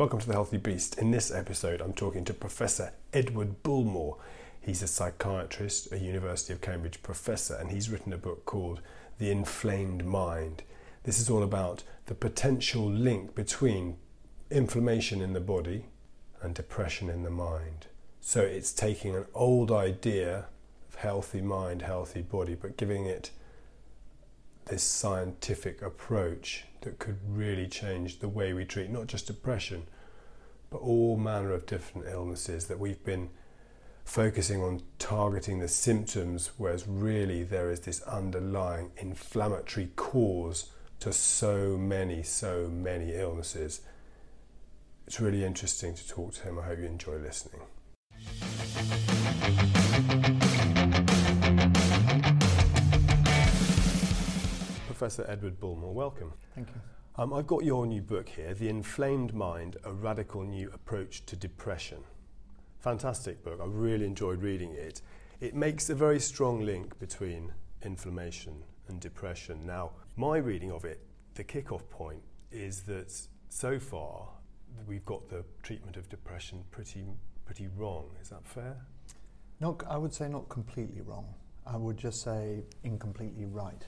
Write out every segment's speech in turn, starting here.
Welcome to The Healthy Beast. In this episode, I'm talking to Professor Edward Bullmore. He's a psychiatrist, a University of Cambridge professor, and he's written a book called The Inflamed Mind. This is all about the potential link between inflammation in the body and depression in the mind. So it's taking an old idea of healthy mind, healthy body, but giving it this scientific approach that could really change the way we treat not just depression, but all manner of different illnesses that we've been focusing on targeting the symptoms, whereas really there is this underlying inflammatory cause to so many, so many illnesses. It's really interesting to talk to him. I hope you enjoy listening. Professor Edward Bullmore, welcome. Thank you. Um, I've got your new book here, The Inflamed Mind A Radical New Approach to Depression. Fantastic book. I really enjoyed reading it. It makes a very strong link between inflammation and depression. Now, my reading of it, the kick-off point is that so far we've got the treatment of depression pretty pretty wrong. Is that fair? Not, I would say not completely wrong. I would just say incompletely right,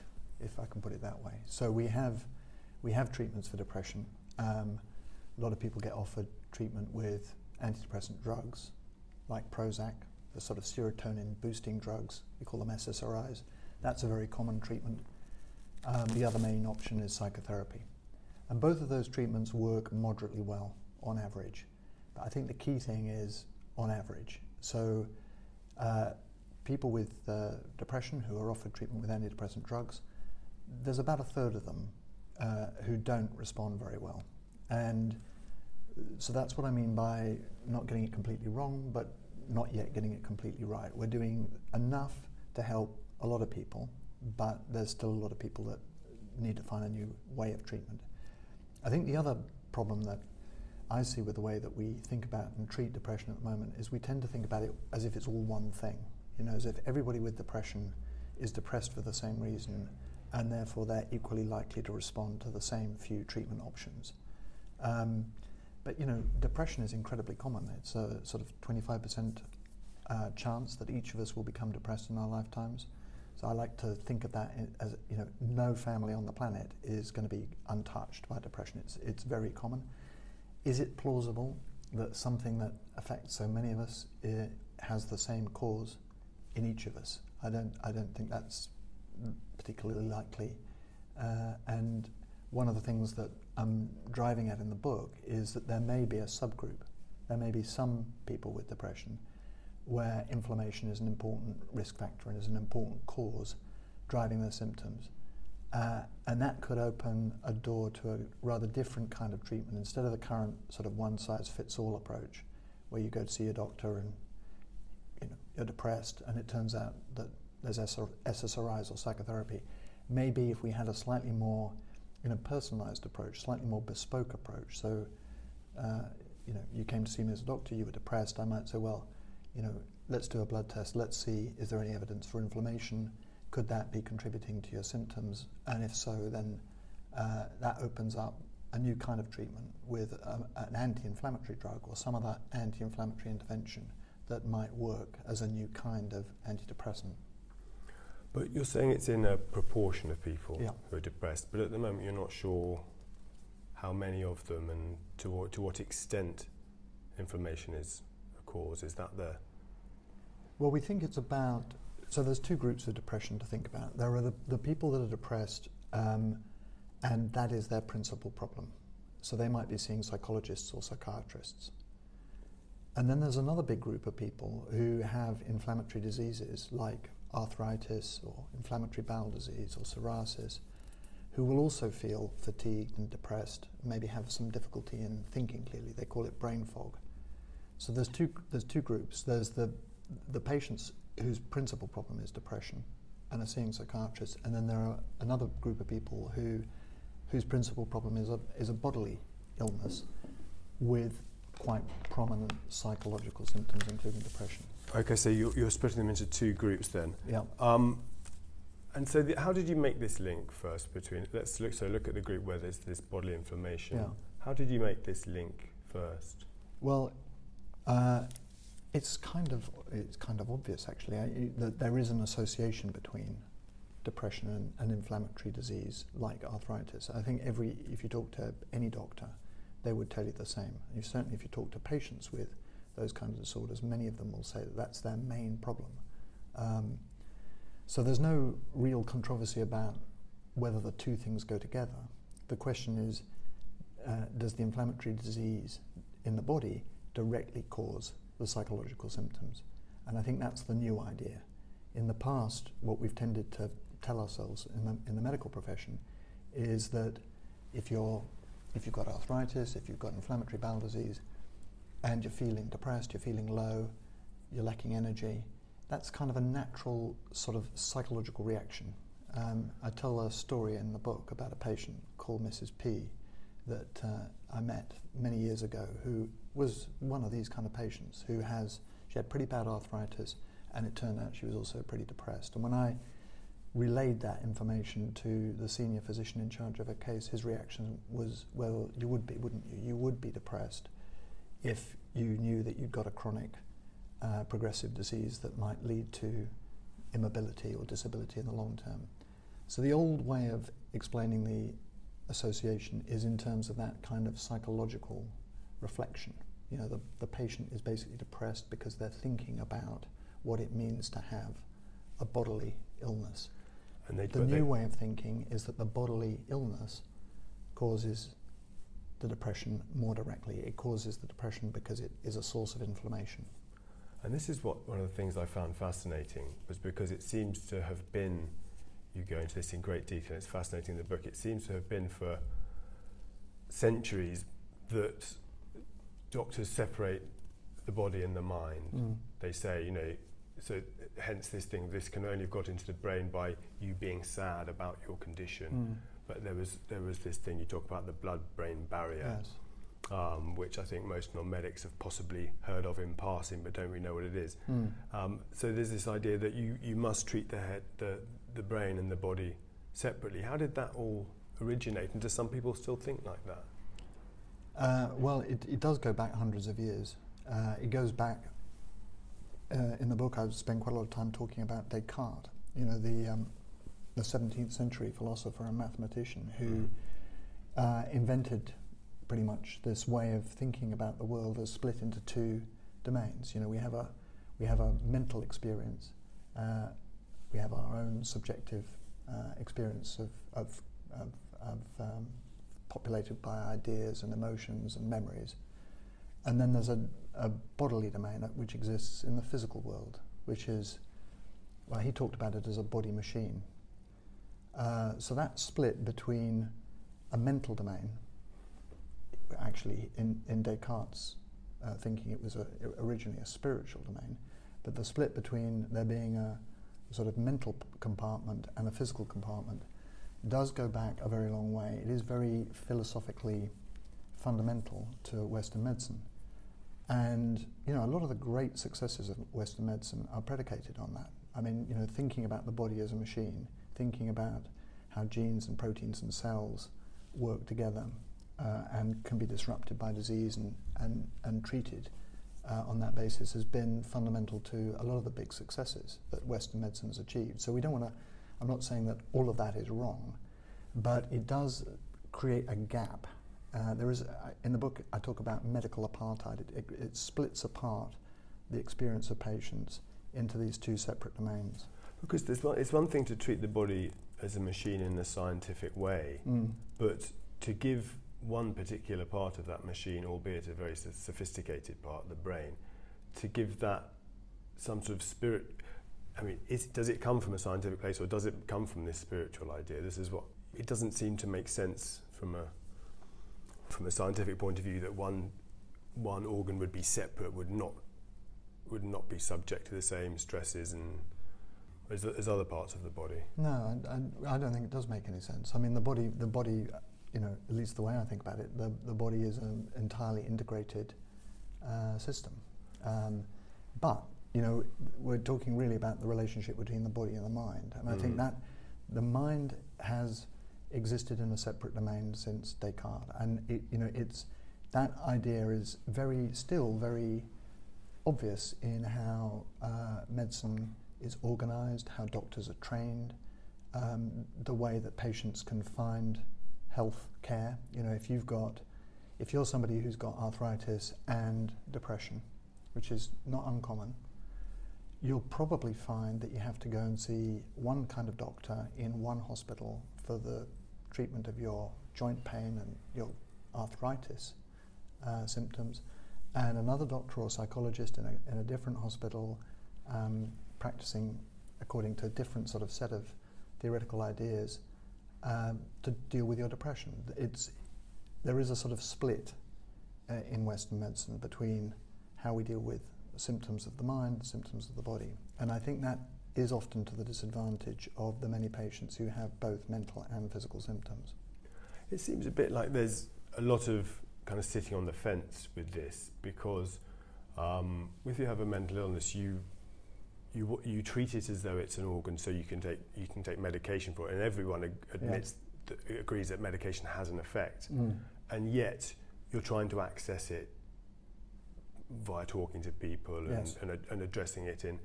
if I can put it that way. So we have we have treatments for depression. Um, a lot of people get offered treatment with antidepressant drugs, like Prozac, the sort of serotonin boosting drugs. We call them SSRIs. That's a very common treatment. Um, the other main option is psychotherapy. And both of those treatments work moderately well on average. But I think the key thing is on average. So, uh, people with uh, depression who are offered treatment with antidepressant drugs, there's about a third of them uh, who don't respond very well. And so that's what I mean by not getting it completely wrong, but not yet getting it completely right. We're doing enough to help a lot of people, but there's still a lot of people that need to find a new way of treatment. I think the other problem that I see with the way that we think about and treat depression at the moment is we tend to think about it as if it's all one thing. You know, as if everybody with depression is depressed for the same reason and therefore they're equally likely to respond to the same few treatment options. Um, but you know, depression is incredibly common. It's a sort of 25% uh, chance that each of us will become depressed in our lifetimes. So I like to think of that as you know, no family on the planet is going to be untouched by depression. It's it's very common. Is it plausible that something that affects so many of us uh, has the same cause in each of us? I don't I don't think that's particularly likely. Uh, and one of the things that I'm driving at in the book is that there may be a subgroup. There may be some people with depression where inflammation is an important risk factor and is an important cause driving their symptoms. Uh, and that could open a door to a rather different kind of treatment instead of the current sort of one size fits all approach where you go to see a doctor and you know, you're depressed and it turns out that there's SSRIs or psychotherapy. Maybe if we had a slightly more you know, personalized approach, slightly more bespoke approach. So, uh, you know, you came to see me as a doctor, you were depressed. I might say, well, you know, let's do a blood test. Let's see, is there any evidence for inflammation? Could that be contributing to your symptoms? And if so, then uh, that opens up a new kind of treatment with um, an anti-inflammatory drug or some other anti-inflammatory intervention that might work as a new kind of antidepressant. But you're saying it's in a proportion of people yeah. who are depressed, but at the moment you're not sure how many of them and to what, to what extent inflammation is a cause. Is that the. Well, we think it's about. So there's two groups of depression to think about. There are the, the people that are depressed, um, and that is their principal problem. So they might be seeing psychologists or psychiatrists. And then there's another big group of people who have inflammatory diseases like arthritis or inflammatory bowel disease or psoriasis who will also feel fatigued and depressed, maybe have some difficulty in thinking clearly. They call it brain fog. So there's two, there's two groups. There's the, the patients whose principal problem is depression and are seeing psychiatrists, and then there are another group of people who, whose principal problem is a, is a bodily illness with quite prominent psychological symptoms, including depression. Okay, so you're, you're splitting them into two groups then. Yeah. Um, and so, the, how did you make this link first between? Let's look. So, look at the group where there's this bodily inflammation. Yeah. How did you make this link first? Well, uh, it's kind of it's kind of obvious actually I, that there is an association between depression and, and, inflammatory disease like arthritis. I think every if you talk to any doctor, they would tell you the same. You certainly if you talk to patients with those kinds of disorders, many of them will say that that's their main problem. Um, so there's no real controversy about whether the two things go together. The question is, uh, does the inflammatory disease in the body directly cause the psychological symptoms. And I think that's the new idea. In the past, what we've tended to tell ourselves in the, in the medical profession is that if, you're, if you've got arthritis, if you've got inflammatory bowel disease, and you're feeling depressed, you're feeling low, you're lacking energy, that's kind of a natural sort of psychological reaction. Um, I tell a story in the book about a patient called Mrs. P that uh, I met many years ago who was one of these kind of patients who has, she had pretty bad arthritis and it turned out she was also pretty depressed. And when I relayed that information to the senior physician in charge of her case, his reaction was, well, you would be, wouldn't you? You would be depressed if you knew that you'd got a chronic uh, progressive disease that might lead to immobility or disability in the long term. So the old way of explaining the association is in terms of that kind of psychological reflection. You know, the, the patient is basically depressed because they're thinking about what it means to have a bodily illness. And they, the new way of thinking is that the bodily illness causes the depression more directly. It causes the depression because it is a source of inflammation. And this is what one of the things I found fascinating was because it seems to have been you go into this in great detail. It's fascinating in the book. It seems to have been for centuries that doctors separate the body and the mind. Mm. They say, you know, so hence this thing, this can only have got into the brain by you being sad about your condition. Mm. But there was there was this thing you talk about the blood-brain barrier, yes. um, which I think most non-medics have possibly heard of in passing, but don't really know what it is. Mm. Um, so there's this idea that you, you must treat the head, the the brain and the body separately. How did that all originate, and do some people still think like that? Uh, well, it, it, does go back hundreds of years. Uh, it goes back. Uh, in the book, I've spent quite a lot of time talking about Descartes. You know, the um, the 17th century philosopher and mathematician who mm. invented pretty much this way of thinking about the world as split into two domains. You know, we have a we have a mental experience uh, we have our own subjective uh, experience of, of, of, of um, populated by ideas and emotions and memories. And then there's a, a, bodily domain which exists in the physical world, which is, well, he talked about it as a body machine. Uh, so that split between a mental domain, actually in, in Descartes' uh, thinking it was a, originally a spiritual domain, but the split between there being a, sort of mental compartment and a physical compartment does go back a very long way. It is very philosophically fundamental to Western medicine. And, you know, a lot of the great successes of Western medicine are predicated on that. I mean, you know, thinking about the body as a machine, thinking about how genes and proteins and cells work together uh, and can be disrupted by disease and, and, and treated uh, on that basis has been fundamental to a lot of the big successes that Western medicine has achieved. So we don't want to, I'm not saying that all of that is wrong, but it does create a gap. Uh, there is, uh, in the book, I talk about medical apartheid. It, it, it, splits apart the experience of patients into these two separate domains. Because one, it's one thing to treat the body as a machine in a scientific way, mm. but to give one particular part of that machine, albeit a very sophisticated part, the brain, to give that some sort of spirit. I mean, is, does it come from a scientific place or does it come from this spiritual idea? This is what it doesn't seem to make sense from a from a scientific point of view that one one organ would be separate, would not would not be subject to the same stresses and as, as other parts of the body. No, I, I, don't think it does make any sense. I mean, the body the body you know, at least the way I think about it, the, the body is an entirely integrated uh, system. Um, but, you know, we're talking really about the relationship between the body and the mind. And mm. I think mm. that the mind has existed in a separate domain since Descartes. And, it, you know, it's, that idea is very still very obvious in how uh, medicine is organised, how doctors are trained, um, the way that patients can find health care. You know, if you've got, if you're somebody who's got arthritis and depression, which is not uncommon, you'll probably find that you have to go and see one kind of doctor in one hospital for the treatment of your joint pain and your arthritis uh, symptoms, and another doctor or psychologist in a, in a different hospital um, practicing according to a different sort of set of theoretical ideas um, to deal with your depression. It's, there is a sort of split uh, in Western medicine between how we deal with symptoms of the mind, symptoms of the body. And I think that is often to the disadvantage of the many patients who have both mental and physical symptoms. It seems a bit like there's a lot of kind of sitting on the fence with this because um, if you have a mental illness, you you you treat it as though it's an organ, so you can take you can take medication for it, and everyone ag- admits that, agrees that medication has an effect, Mm. and yet you're trying to access it via talking to people and, Yes. and, and addressing it in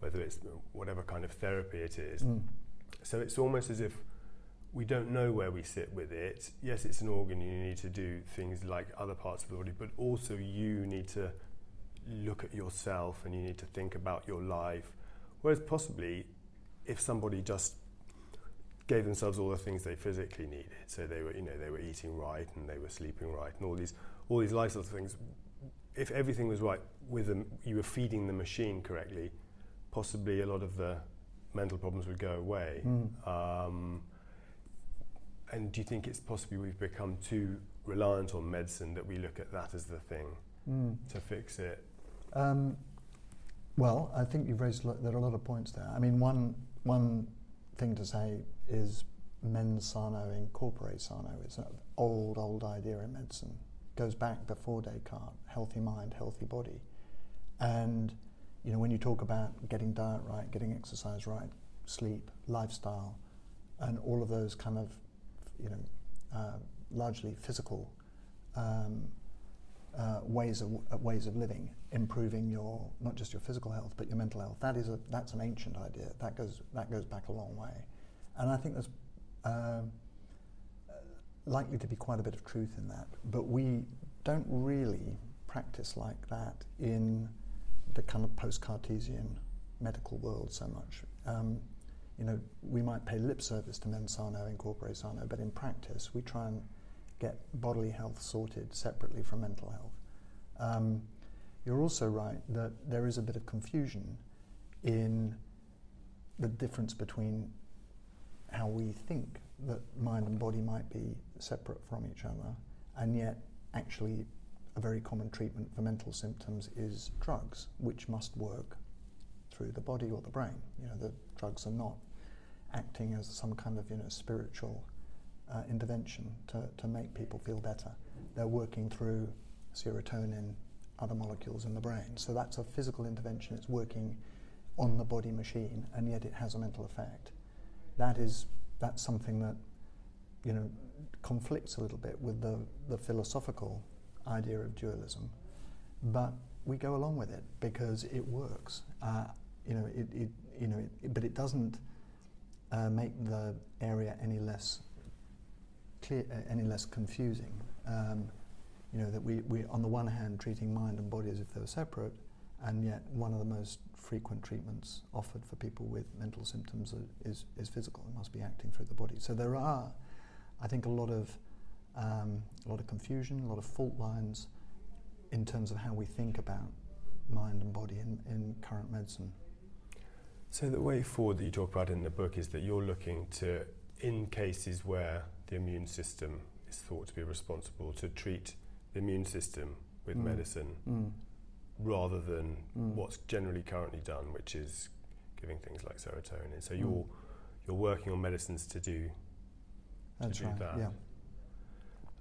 whether it's whatever kind of therapy it is. Mm. So it's almost as if we don't know where we sit with it. Yes, it's an organ, you need to do things like other parts of the body, but also you need to look at yourself and you need to think about your life. Whereas possibly if somebody just gave themselves all the things they physically needed, so they were, you know, they were eating right and they were sleeping right and all these all these lifestyle things, if everything was right with them, you were feeding the machine correctly, possibly a lot of the mental problems would go away. Mm. Um, and do you think it's possibly we've become too reliant on medicine that we look at that as the thing Mm. to fix it? Um, well, I think you've raised, there are a lot of points there. I mean, one, one thing to say is mens sana in corpore sano. It's an old, old idea in medicine. goes back before Descartes, healthy mind, healthy body. And, you know, when you talk about getting diet right, getting exercise right, sleep, lifestyle, and all of those kind of, you know, uh, largely physical um, uh, ways of uh, ways of living, improving your not just your physical health but your mental health. That is a that's an ancient idea. That goes that goes back a long way, and I think there's um, uh, likely to be quite a bit of truth in that. But we don't really practice like that in the kind of post-Cartesian medical world so much. Um, you know, we might pay lip service to mens sana and corpore sano, but in practice we try and get bodily health sorted separately from mental health. Um, you're also right that there is a bit of confusion in the difference between how we think that mind and body might be separate from each other, and yet actually a very common treatment for mental symptoms is drugs, which must work through the body or the brain. You know, the drugs are not acting as some kind of you know spiritual uh, intervention to, to make people feel better. They're working through serotonin, other molecules in the brain. So that's a physical intervention. It's working on the body machine, and yet it has a mental effect. That is that's something that you know conflicts a little bit with the, the philosophical idea of dualism, but we go along with it because it works. Uh, you know, it, it you know, it, but it doesn't uh, make the area any less clear, uh, any less confusing. Um, you know that we, we on the one hand treating mind and body as if they were separate, and yet one of the most frequent treatments offered for people with mental symptoms is is physical. It must be acting through the body. So there are, I think, a lot of um, a lot of confusion, a lot of fault lines in terms of how we think about mind and body in, in current medicine. So the way forward that you talk about in the book is that you're looking to, in cases where the immune system is thought to be responsible, to treat the immune system with Mm. medicine Mm. rather than Mm. what's generally currently done, which is giving things like serotonin. So Mm. you're you're working on medicines to do. That's do right. that. Yeah.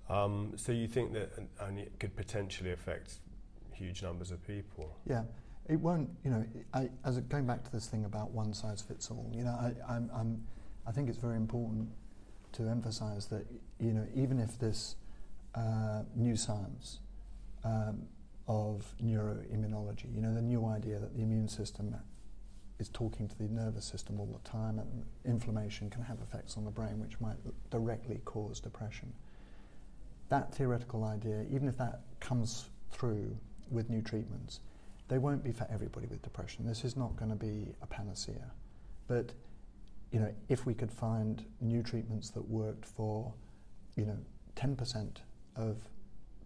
Um, so you think that only it could potentially affect huge numbers of people. Yeah, it won't. You know, I, as going back to this thing about one size fits all. You know, I, I'm, I'm, I think it's very important to emphasise that you know even if this uh, new science um, of neuroimmunology. You know, the new idea that the immune system is talking to the nervous system all the time, and inflammation can have effects on the brain which might directly cause depression. That theoretical idea, even if that comes through with new treatments, they won't be for everybody with depression. This is not going to be a panacea. But you know, if we could find new treatments that worked for, you know, 10% of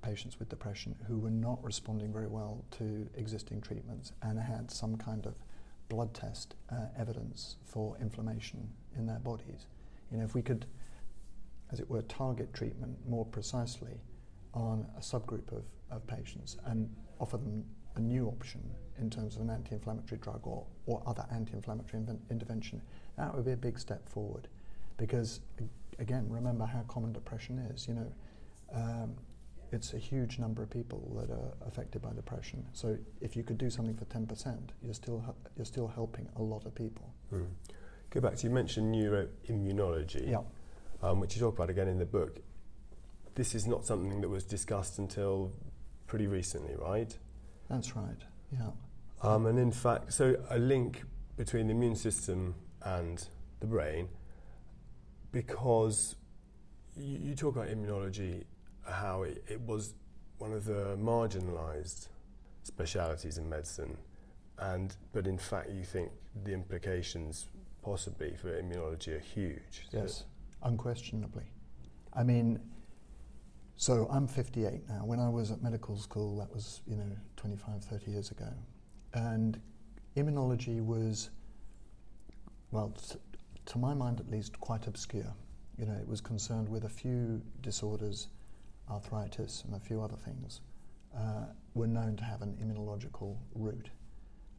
patients with depression who were not responding very well to existing treatments and had some kind of blood test uh, evidence for inflammation in their bodies, you know, if we could, as it were, target treatment more precisely on a subgroup of, of patients and offer them a new option in terms of an anti-inflammatory drug or, or other anti-inflammatory intervention, that would be a big step forward. Because again, remember how common depression is. You know, um, it's a huge number of people that are affected by depression. So if you could do something for 10%, you're still you're still helping a lot of people. Mm. Go back to you mentioned neuroimmunology, yeah. um, which you talk about again in the book. This is not something that was discussed until pretty recently, right? That's right. Yeah. Um, and in fact, so a link between the immune system and the brain, because you, you talk about immunology, how it, it was one of the marginalised specialities in medicine, and but in fact, you think the implications possibly for immunology are huge. Yes, unquestionably. I mean, so I'm 58 now. When I was at medical school, that was, you know, 25, 30 years ago. And immunology was, well, to my mind at least, quite obscure. You know, it was concerned with a few disorders, arthritis and a few other things, uh, were known to have an immunological root.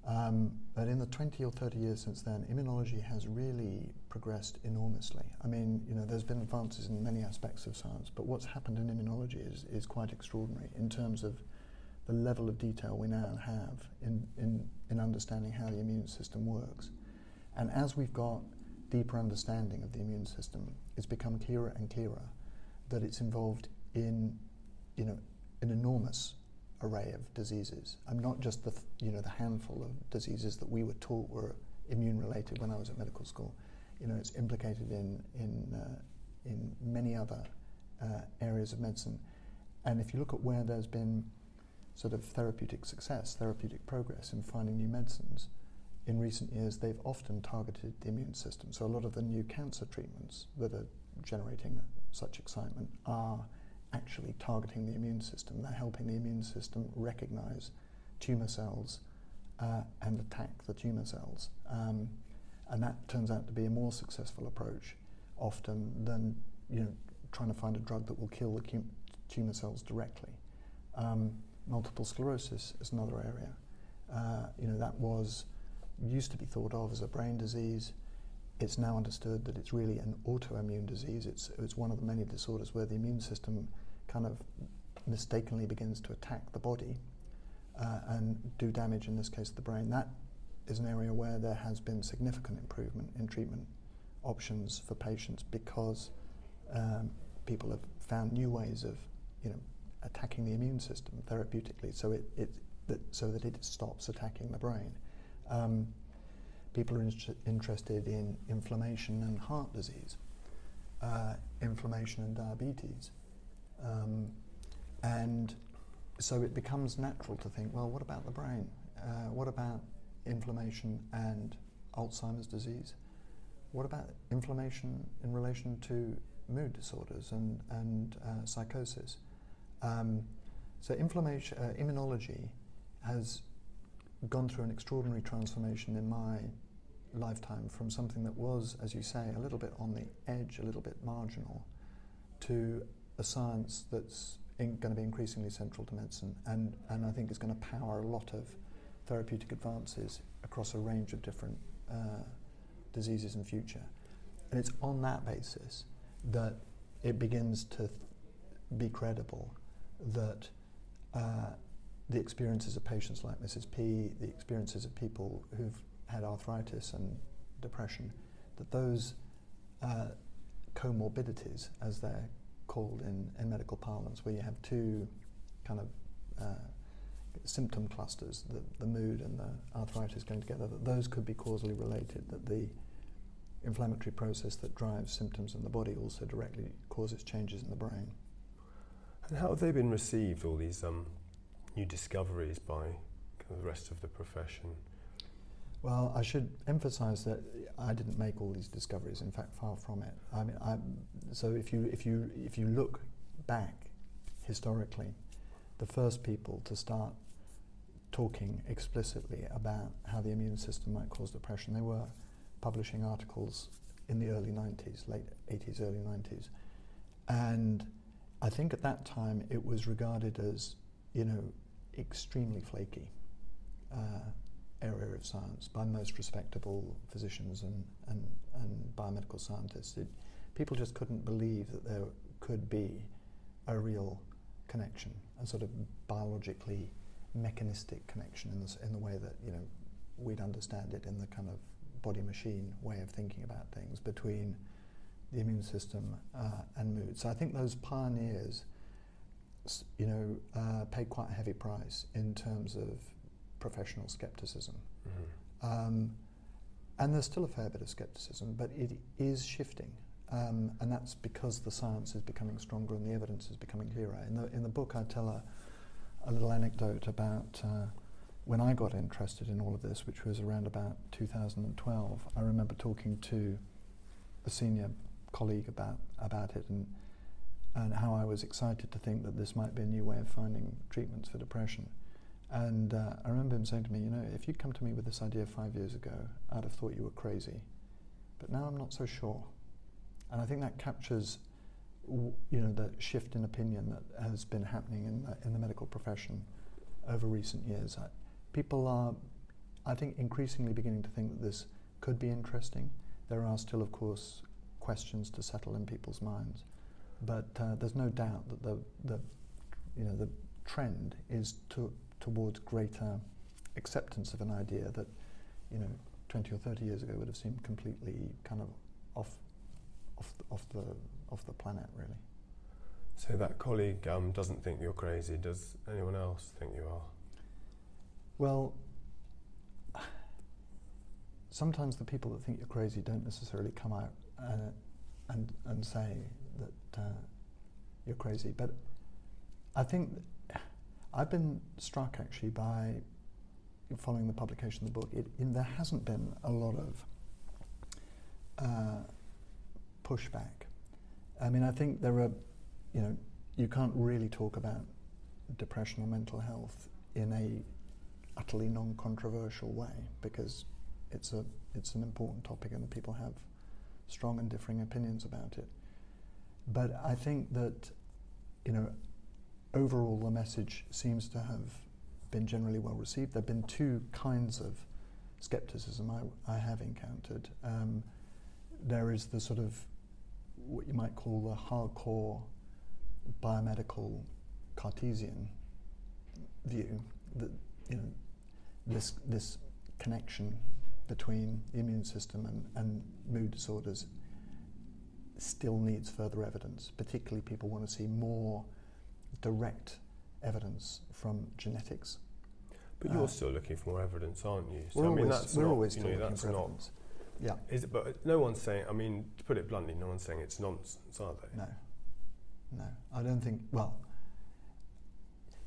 Um, but in the 20 or 30 years since then, immunology has really progressed enormously. I mean, you know, there's been advances in many aspects of science, but what's happened in immunology is, is quite extraordinary in terms of the level of detail we now have in, in, in understanding how the immune system works. And as we've got deeper understanding of the immune system, it's become clearer and clearer that it's involved in, you know, an enormous array of diseases. I'm not just the you know the handful of diseases that we were taught were immune related when I was at medical school. You know, it's implicated in in uh, in many other uh, areas of medicine. And if you look at where there's been sort of therapeutic success, therapeutic progress in finding new medicines, in recent years they've often targeted the immune system. So a lot of the new cancer treatments that are generating such excitement are actually targeting the immune system. They're helping the immune system recognize tumor cells uh, and attack the tumor cells. Um, and that turns out to be a more successful approach often than you know, trying to find a drug that will kill the tumor cells directly. Um, multiple sclerosis is another area. Uh, you know, that was used to be thought of as a brain disease it's now understood that it's really an autoimmune disease. It's, it's one of the many disorders where the immune system kind of mistakenly begins to attack the body uh, and do damage, in this case, the brain. That is an area where there has been significant improvement in treatment options for patients because um, people have found new ways of, you know, attacking the immune system therapeutically, so it, it that, so that it stops attacking the brain. Um, people are in interested in inflammation and heart disease, uh, inflammation and diabetes. Um, and so it becomes natural to think, well, what about the brain? Uh, what about inflammation and Alzheimer's disease? What about inflammation in relation to mood disorders and, and uh, psychosis? Um, so inflammation, uh, immunology has gone through an extraordinary transformation in my lifetime from something that was, as you say, a little bit on the edge, a little bit marginal, to a science that's going to be increasingly central to medicine and, and I think is going to power a lot of therapeutic advances across a range of different uh, diseases in the future. And it's on that basis that it begins to th- be credible that uh, the experiences of patients like Mrs. P, the experiences of people who've had arthritis and depression, that those uh, comorbidities, as they're called in, in medical parlance, where you have two kind of symptom clusters, the, the mood and the arthritis going together, that those could be causally related, that the inflammatory process that drives symptoms in the body also directly causes changes in the brain. And how have they been received, all these um, new discoveries by kind of the rest of the profession? Well, I should emphasise that I didn't make all these discoveries. In fact, far from it. I mean, I, so if you if you if you look back historically, the first people to start talking explicitly about how the immune system might cause depression, they were publishing articles in the early 90s, late 80s, early 90s, and I think at that time it was regarded as, you know, extremely flaky. Uh, area of science by most respectable physicians and, and, and biomedical scientists. It, people just couldn't believe that there could be a real connection, a sort of biologically mechanistic connection in, this, in the way that you know we'd understand it in the kind of body machine way of thinking about things between the immune system uh, and mood. So I think those pioneers, you know, uh, paid quite a heavy price in terms of professional skepticism. Mm-hmm. Um, and there's still a fair bit of skepticism, but it is shifting. Um, and that's because the science is becoming stronger and the evidence is becoming clearer. In the, in the book, I tell a, a little anecdote about uh, when I got interested in all of this, which was around about 2012. I remember talking to a senior colleague about, about it and, and how I was excited to think that this might be a new way of finding treatments for depression. And uh, I remember him saying to me, you know, if you'd come to me with this idea five years ago, I'd have thought you were crazy. But now I'm not so sure. And I think that captures, you know, the shift in opinion that has been happening in the, in the medical profession over recent years. I, people are, I think, increasingly beginning to think that this could be interesting. There are still, of course, questions to settle in people's minds, but uh, there's no doubt that the, the, you know, the trend is to towards greater acceptance of an idea that, you know, 20 or 30 years ago would have seemed completely kind of off, off, off, the, off the planet, really. So that colleague um, doesn't think you're crazy. Does anyone else think you are? Well, sometimes the people that think you're crazy don't necessarily come out uh, and, and say that uh, you're crazy. But I think I've been struck actually by following the publication of the book. It, in, there hasn't been a lot of uh, pushback. I mean, I think there are, you know, you can't really talk about depression or mental health in a utterly non-controversial way because it's a it's an important topic and people have strong and differing opinions about it. But I think that, you know, overall the message seems to have been generally well received. There have been two kinds of skepticism I, I have encountered. Um, there is the sort of what you might call the hardcore biomedical Cartesian view that you know this this connection between the immune system and, and mood disorders still needs further evidence. Particularly, people want to see more direct evidence from genetics. But you're uh, still looking for more evidence, aren't you? So, we're I mean, always, we're not, always still know, looking for not, evidence. Yeah. Is it, but no one's saying, I mean, to put it bluntly, no one's saying it's nonsense, are they? No. No. I don't think, well,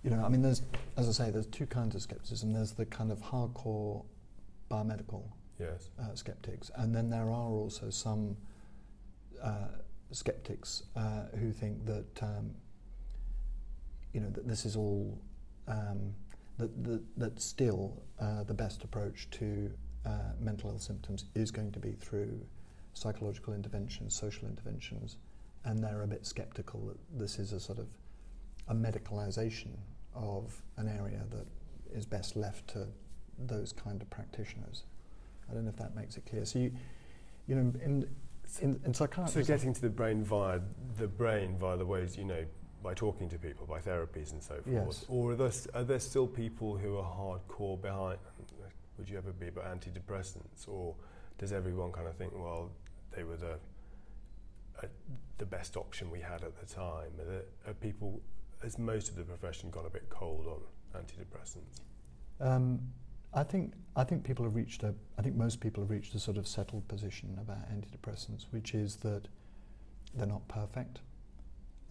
you know, I mean, there's, as I say, there's two kinds of skepticism. There's the kind of hardcore biomedical yes. uh, skeptics, and then there are also some uh, skeptics uh, who think that um, you know, that this is all, um, that, that, that still uh, the best approach to uh, mental health symptoms is going to be through psychological interventions, social interventions, and they're a bit skeptical that this is a sort of a medicalization of an area that is best left to those kind of practitioners. I don't know if that makes it clear. So you, you know, in, in, in psychiatry. So getting to the brain via the brain via the ways you know by talking to people, by therapies and so forth? Yes. Or are there, are there still people who are hardcore behind, would you ever be about antidepressants? Or does everyone kind of think, well, they were the, uh, the best option we had at the time? Are, there, are people, has most of the profession gone a bit cold on antidepressants? Um, I think I think people have reached a I think most people have reached a sort of settled position about antidepressants, which is that they're not perfect,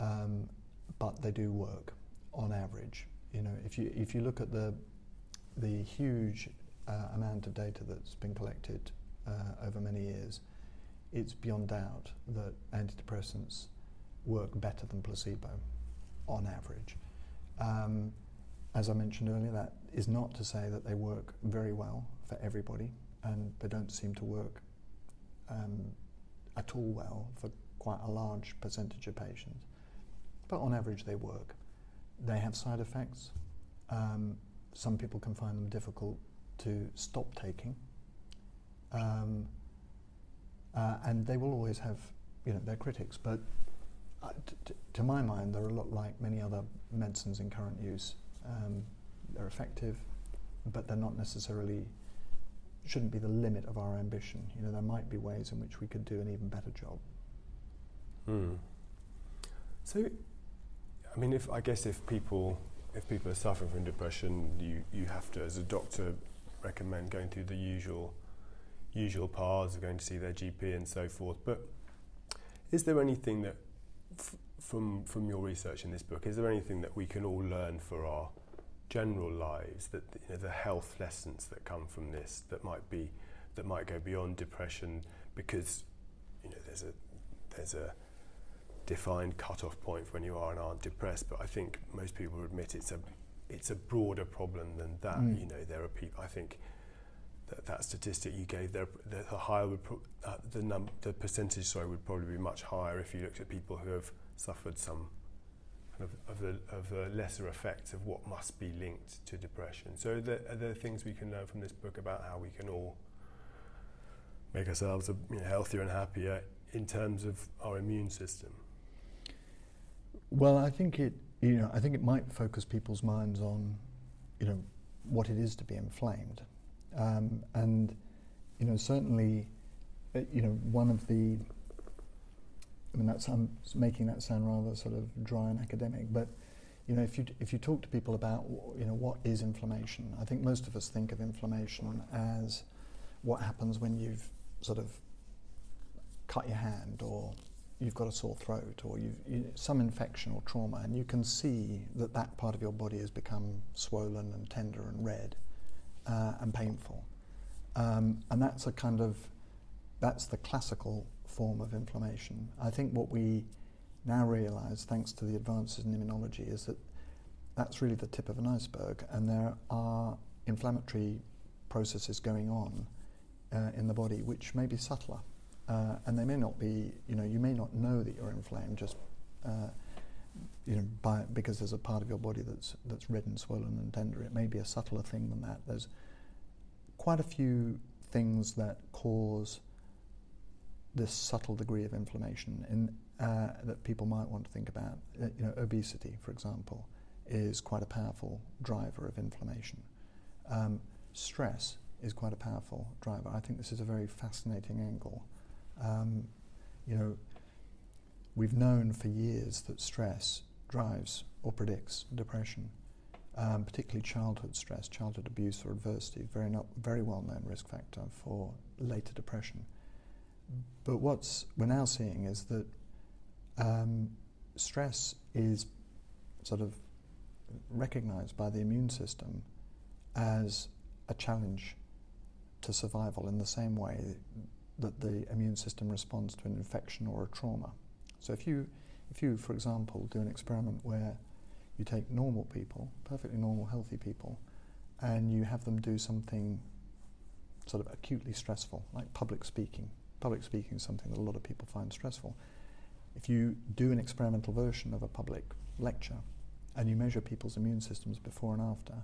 um, but they do work on average. You know, if you if you look at the the huge uh, amount of data that's been collected uh, over many years, it's beyond doubt that antidepressants work better than placebo on average. Um, as I mentioned earlier, that is not to say that they work very well for everybody, and they don't seem to work um, at all well for quite a large percentage of patients. But on average, they work. They have side effects. Um, some people can find them difficult to stop taking. Um, uh, and they will always have, you know, their critics. But uh, t- to my mind, they're a lot like many other medicines in current use. Um, they're effective, but they're not necessarily shouldn't be the limit of our ambition. You know, there might be ways in which we could do an even better job. Hmm. So, I mean, if I guess if people if people are suffering from depression, you you have to, as a doctor, recommend going through the usual usual paths of going to see their GP and so forth. But is there anything that, f- from from your research in this book, is there anything that we can all learn for our general lives that you know the health lessons that come from this that might be that might go beyond depression because you know there's a there's a defined cut-off point for when you are and aren't depressed but I think most people admit it's a it's a broader problem than that mm. you know there are people I think that, that statistic you gave there the, the higher would pro- uh, the num the percentage sorry would probably be much higher if you looked at people who have suffered some of, of, the, of the lesser effects of what must be linked to depression. So are there, are there things we can learn from this book about how we can all make ourselves a, you know, healthier and happier in terms of our immune system? Well, I think it, you know, I think it might focus people's minds on, you know, what it is to be inflamed, um, and, you know, certainly, uh, you know, one of the I mean, that's I'm making that sound rather sort of dry and academic, but you know, if you if you talk to people about you know what is inflammation, I think most of us think of inflammation as what happens when you've sort of cut your hand or you've got a sore throat or you've you, some infection or trauma, and you can see that that part of your body has become swollen and tender and red uh, and painful, um, and that's a kind of that's the classical form of inflammation. I think what we now realise, thanks to the advances in immunology, is that that's really the tip of an iceberg, and there are inflammatory processes going on uh, in the body which may be subtler, uh, and they may not be. You know, you may not know that you're inflamed just. Uh, you know, by, because there's a part of your body that's that's red and swollen and tender. It may be a subtler thing than that. There's quite a few things that cause this subtle degree of inflammation in, uh, that people might want to think about. Uh, you know, obesity, for example, is quite a powerful driver of inflammation. Um, stress is quite a powerful driver. I think this is a very fascinating angle. Um, you know, we've known for years that stress drives or predicts depression, um, particularly childhood stress, childhood abuse or adversity, very, not, very well known risk factor for later depression. But what's we're now seeing is that um, stress is sort of recognized by the immune system as a challenge to survival in the same way that the immune system responds to an infection or a trauma. So if you, if you, for example, do an experiment where you take normal people, perfectly normal, healthy people, and you have them do something sort of acutely stressful, like public speaking, public speaking is something that a lot of people find stressful. If you do an experimental version of a public lecture and you measure people's immune systems before and after,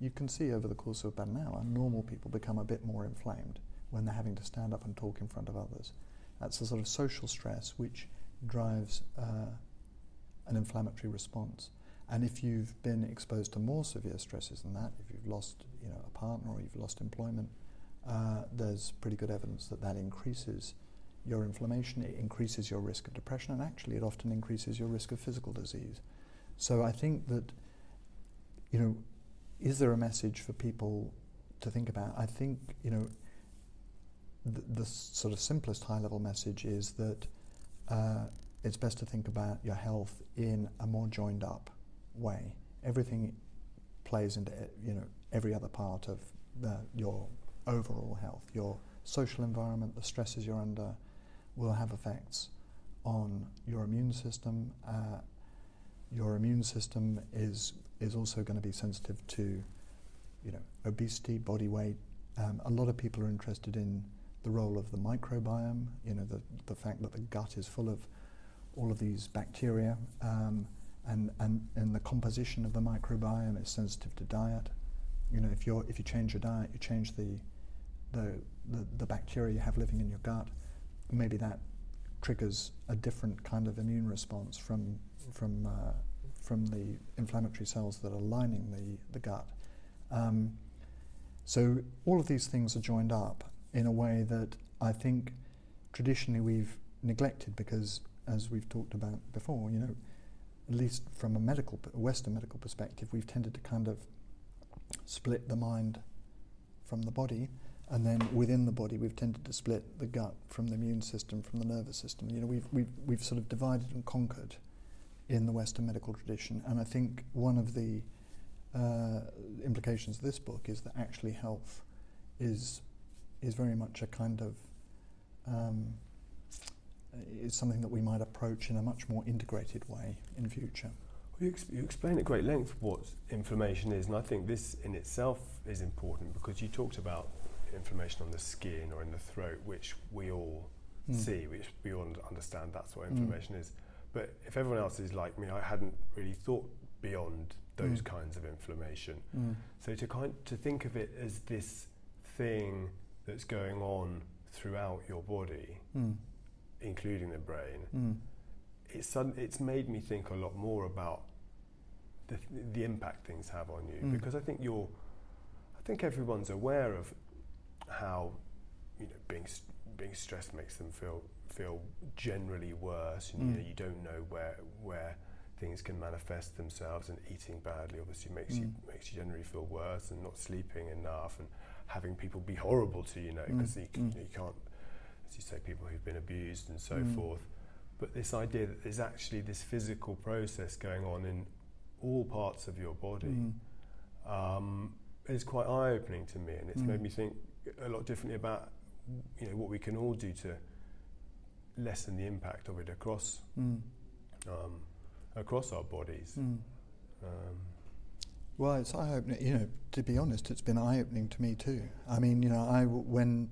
you can see over the course of about an hour, normal people become a bit more inflamed when they're having to stand up and talk in front of others. That's a sort of social stress which drives uh, an inflammatory response. And if you've been exposed to more severe stresses than that, if you've lost you know, a partner or you've lost employment, uh, there's pretty good evidence that that increases your inflammation, it increases your risk of depression, and actually, it often increases your risk of physical disease. So I think that, you know, is there a message for people to think about? I think, you know, the, sort of simplest high level message is that uh, it's best to think about your health in a more joined up way. Everything plays into you know every other part of the, your overall health. Your social environment, the stresses you're under, will have effects on your immune system. Uh, your immune system is is also going to be sensitive to, you know, obesity, body weight. Um, a lot of people are interested in the role of the microbiome. You know, the the fact that the gut is full of all of these bacteria, um, and and and the composition of the microbiome is sensitive to diet. You know, if you're, if you change your diet, you change the the, the, the bacteria you have living in your gut, maybe that triggers a different kind of immune response from from uh, from the inflammatory cells that are lining the the gut. Um, so all of these things are joined up in a way that I think traditionally we've neglected because, as we've talked about before, you know, at least from a medical a Western medical perspective, we've tended to kind of split the mind from the body and then within the body, we've tended to split the gut from the immune system, from the nervous system. You know, we've, we've, we've sort of divided and conquered in the Western medical tradition. And I think one of the uh, implications of this book is that actually health is, is very much a kind of um, is something that we might approach in a much more integrated way in future. Well, you, ex- you explain at great length what inflammation is, and I think this in itself is important because you talked about inflammation on the skin or in the throat, which we all mm. see, which we all understand that's what hmm. inflammation mm. is. But if everyone else is like me, I hadn't really thought beyond those mm. kinds of inflammation. Hmm. So to kind to think of it as this thing that's going on throughout your body, hmm. including the brain, it's it's made me think a lot more about the, the impact things have on you because I think you're I think everyone's aware of how you know being being stressed makes them feel feel generally worse. And, mm. you know, you don't know where where things can manifest themselves, and eating badly obviously makes mm. you makes you generally feel worse, and not sleeping enough, and having people be horrible to you know because mm. you, you, know, mm. you can't as you say people who've been abused and so mm. forth but this idea that there's actually this physical process going on in all parts of your body mm. um, is quite eye-opening to me and it's mm. made me think a lot differently about you know what we can all do to lessen the impact of it across mm. um, across our bodies. Mm. Um, well, it's eye opening. You know, to be honest, it's been eye opening to me too. I mean, you know, I when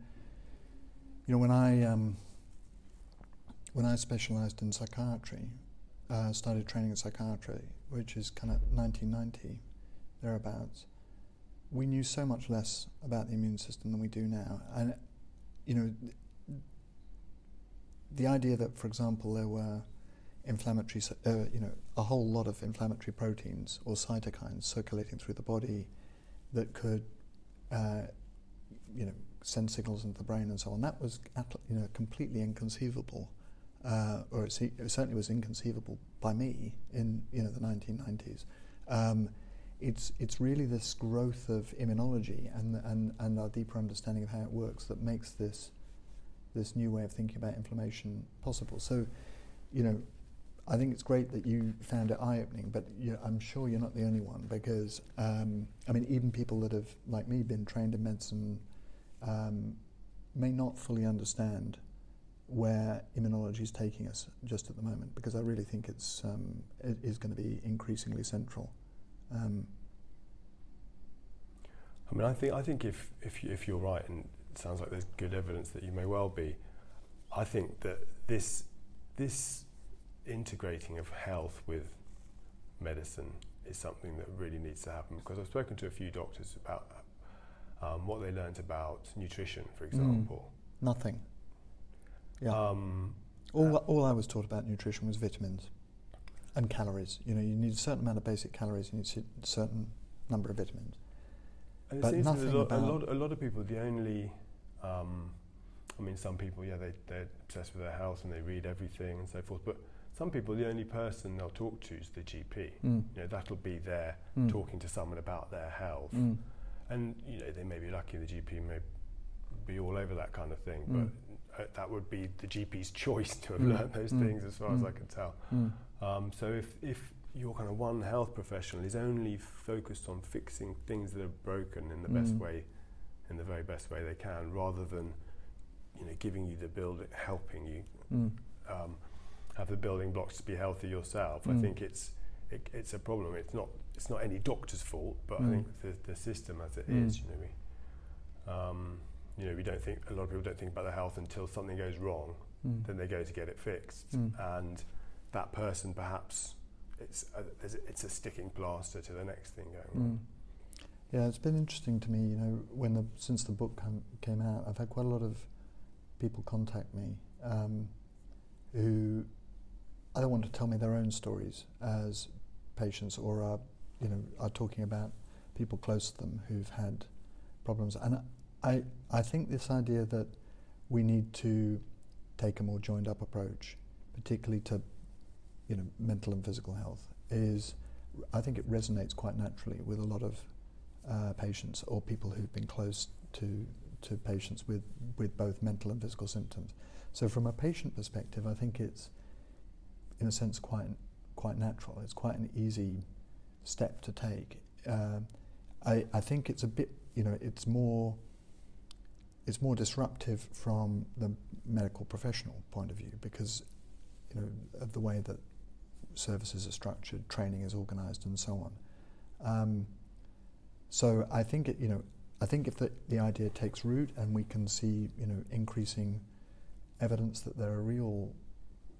you know when I um, when I specialised in psychiatry, uh, started training in psychiatry, which is kind of 1990 thereabouts we knew so much less about the immune system than we do now. And, you know, the idea that, for example, there were inflammatory, uh, you know, a whole lot of inflammatory proteins or cytokines circulating through the body that could, uh, you know, send signals into the brain and so on. That was, you know, completely inconceivable, uh, or it, certainly was inconceivable by me in, you know, the 1990s. Um, it's it's really this growth of immunology and and and our deeper understanding of how it works that makes this this new way of thinking about inflammation possible. So, you know, I think it's great that you found it eye-opening, but you know, I'm sure you're not the only one because um, I mean, even people that have, like me, been trained in medicine um, may not fully understand where immunology is taking us just at the moment because I really think it's um, it is going to be increasingly central. Um, I mean, I think I think if if you, if you're right, and it sounds like there's good evidence that you may well be, I think that this this integrating of health with medicine is something that really needs to happen because I've spoken to a few doctors about um, what they learned about nutrition, for mm. example. Mm, nothing. Yeah. Um, all, uh, all I was taught about nutrition was vitamins and calories. You know, you need a certain amount of basic calories, you need a certain number of vitamins. And it but seems nothing a lot, about a lot, a lot of people, the only um, I mean, some people, yeah, they, they're obsessed with their health and they read everything and so forth. But some people, the only person they'll talk to is the GP. Mm. You know, that'll be there Mm. talking to someone about their health. Mm. And, you know, they may be lucky, the GP may be all over that kind of thing. Mm. But uh, that would be the GP's choice to have Mm. learned those Mm. things as far as. I can tell. Um, so if, if your kind of one health professional is only focused on fixing things that are broken in the best way, in the very best way they can, rather than you know giving you the build, helping you um, have the building blocks to be healthy yourself, I Mm. think it's it, it's a problem. It's not it's not any doctor's fault, but I Mm. think the, the system as it is, Mm. you know, we um, you know we don't think a lot of people don't think about their health until something goes wrong Mm. then they go to get it fixed, Mm. and that person perhaps it's a, it's a sticking plaster to the next thing going Mm. on. Yeah, it's been interesting to me. You know, when the since the book come, came out, I've had quite a lot of people contact me um, who either want to tell me their own stories as patients, or are you know are talking about people close to them who've had problems. And I I think this idea that we need to take a more joined up approach, particularly to you know mental and physical health, is I think it resonates quite naturally with a lot of uh, patients or people who've been close to to patients with with both mental and physical symptoms. So from a patient perspective, I think it's in a sense quite quite natural. It's quite an easy step to take. Um I, I think it's a bit you know it's more it's more disruptive from the medical professional point of view because you know of the way that services are structured, training is organised, and so on. Um, so I think it, you know, I think if the, the idea takes root and we can see, you know, increasing evidence that there are real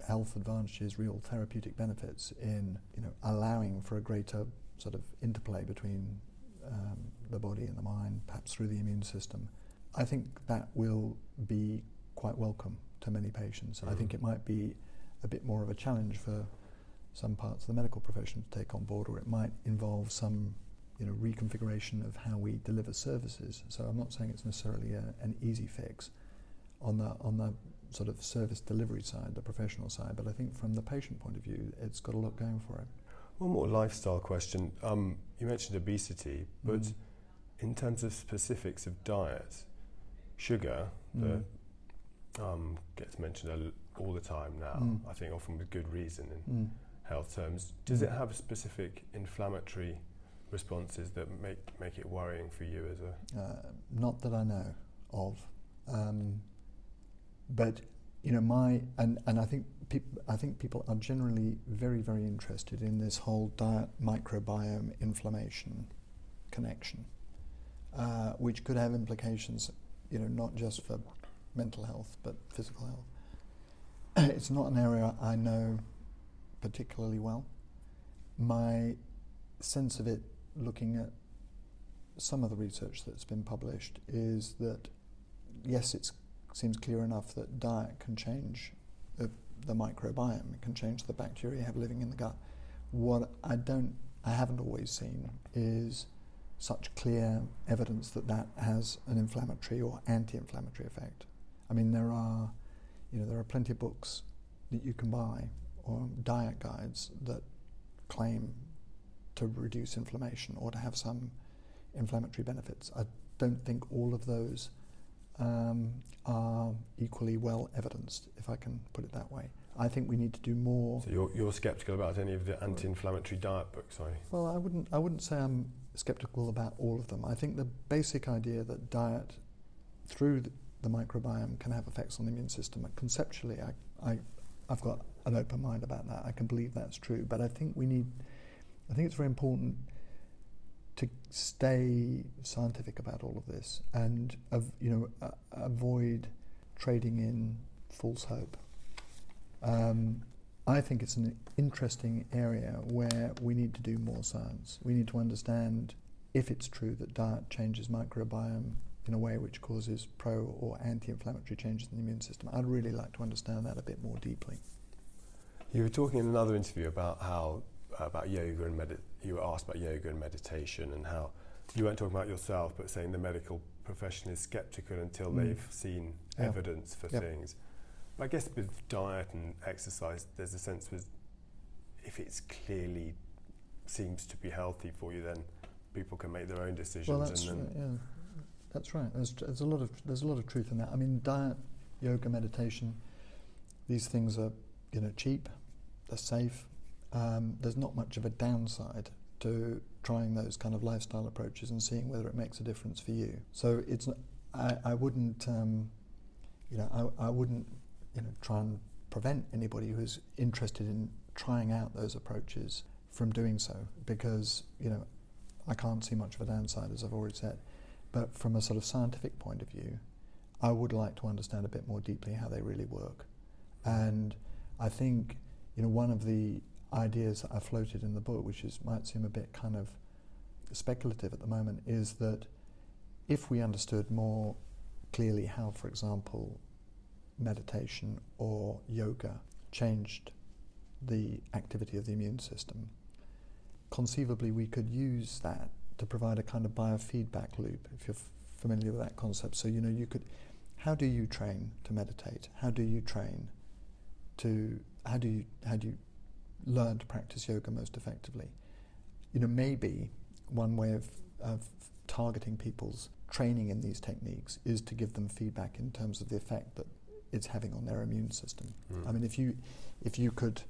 health advantages, real therapeutic benefits in, you know, allowing for a greater sort of interplay between um, the body and the mind, perhaps through the immune system, I think that will be quite welcome to many patients. I think Mhm. it might be a bit more of a challenge for some parts of the medical profession to take on board, or it might involve some you know, reconfiguration of how we deliver services. So I'm not saying it's necessarily a, an easy fix on the on the sort of service delivery side, the professional side, but I think from the patient point of view, it's got a lot going for it. One more lifestyle question. Um, you mentioned obesity, but Mm. in terms of specifics of diet, sugar Mm. that um, gets mentioned all the time now, Mm. I think often with good reason in Mm. health terms. Does it Mm. have specific inflammatory responses that make make it worrying for you as a Uh, not that I know of, um, but you know my and, and I think I think people are generally very very interested in this whole diet microbiome inflammation connection, uh, which could have implications, you know, not just for mental health but physical health. it's not an area I know particularly well. My sense of it, looking at some of the research that's been published, is that yes, it seems clear enough that diet can change the, the microbiome, it can change the bacteria you have living in the gut. What I don't, I haven't always seen is such clear evidence that that has an inflammatory or anti-inflammatory effect. I mean, there are, you know, there are plenty of books that you can buy or diet guides that claim to reduce inflammation or to have some inflammatory benefits. I don't think all of those um, are equally well evidenced, if I can put it that way. I think we need to do more. so you're, you're skeptical about any of the anti-inflammatory diet books, are you? Well, I wouldn't. I wouldn't say I'm skeptical about all of them. I think the basic idea that diet, through the, the microbiome, can have effects on the immune system. Conceptually, I, I, I've got an open mind about that. I can believe that's true. But I think we need. I think it's very important to stay scientific about all of this and, you know, uh, avoid trading in false hope. Um, I think it's an interesting area where we need to do more science. We need to understand if it's true that diet changes microbiome in a way which causes pro or anti-inflammatory changes in the immune system. I'd really like to understand that a bit more deeply. You were talking in another interview about how about yoga and medit. You were asked about yoga and meditation and how you weren't talking about yourself, but saying the medical profession is skeptical until Mm. they've seen Yeah. evidence for Yep. things. But I guess with diet and exercise, there's a sense with if it's clearly seems to be healthy for you, then people can make their own decisions. Well, that's and right, yeah, that's right. There's, there's a lot of there's a lot of truth in that. I mean, diet, yoga, meditation, these things are you know cheap, they're safe. Um, there's not much of a downside to trying those kind of lifestyle approaches and seeing whether it makes a difference for you. So it's I, I wouldn't um, you know I, I wouldn't you know try and prevent anybody who's interested in trying out those approaches from doing so because you know I can't see much of a downside, as I've already said. But from a sort of scientific point of view, I would like to understand a bit more deeply how they really work. And I think, you know, one of the ideas that I floated in the book, which is might seem a bit kind of speculative at the moment, is that if we understood more clearly how, for example, meditation or yoga changed the activity of the immune system, conceivably we could use that to provide a kind of biofeedback loop, if you're familiar with that concept. So, you know, you could, how do you train to meditate? How do you train to, how do you, how do you learn to practice yoga most effectively? You know, maybe one way of, of targeting people's training in these techniques is to give them feedback in terms of the effect that it's having on their immune system. Mm. I mean, if you, if you could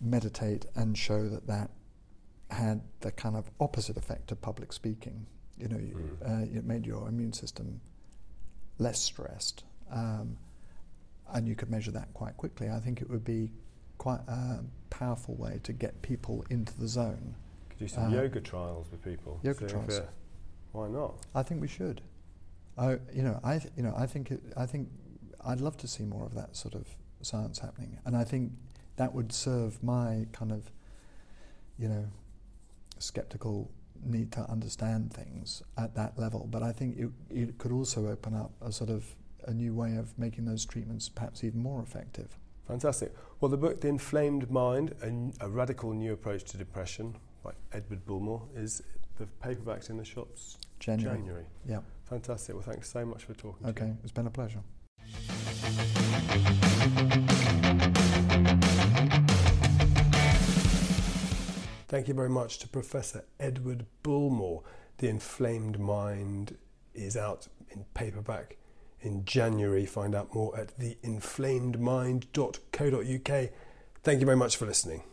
meditate and show that that had the kind of opposite effect of public speaking. You know, Mm. uh, it made your immune system less stressed, um, and you could measure that quite quickly. I think it would be quite a powerful way to get people into the zone. Could do some Uh, yoga trials with people. yoga trials. why not? I think we should. I, you know, I, you know, I think, it, I think, I'd love to see more of that sort of science happening, and I think that would serve my kind of, you know, skeptical need to understand things at that level. But I think it, it could also open up a sort of a new way of making those treatments perhaps even more effective. Fantastic. Well, the book, The Inflamed Mind, a Radical New Approach to Depression by Edward Bullmore, is the paperback's in the shops January. January. Yeah. Fantastic. Well, thanks so much for talking to Okay, it's been a pleasure. Thank you very much to Professor Edward Bullmore. The Inflamed Mind is out in paperback in January. Find out more at theinflamedmind.co.uk. Thank you very much for listening.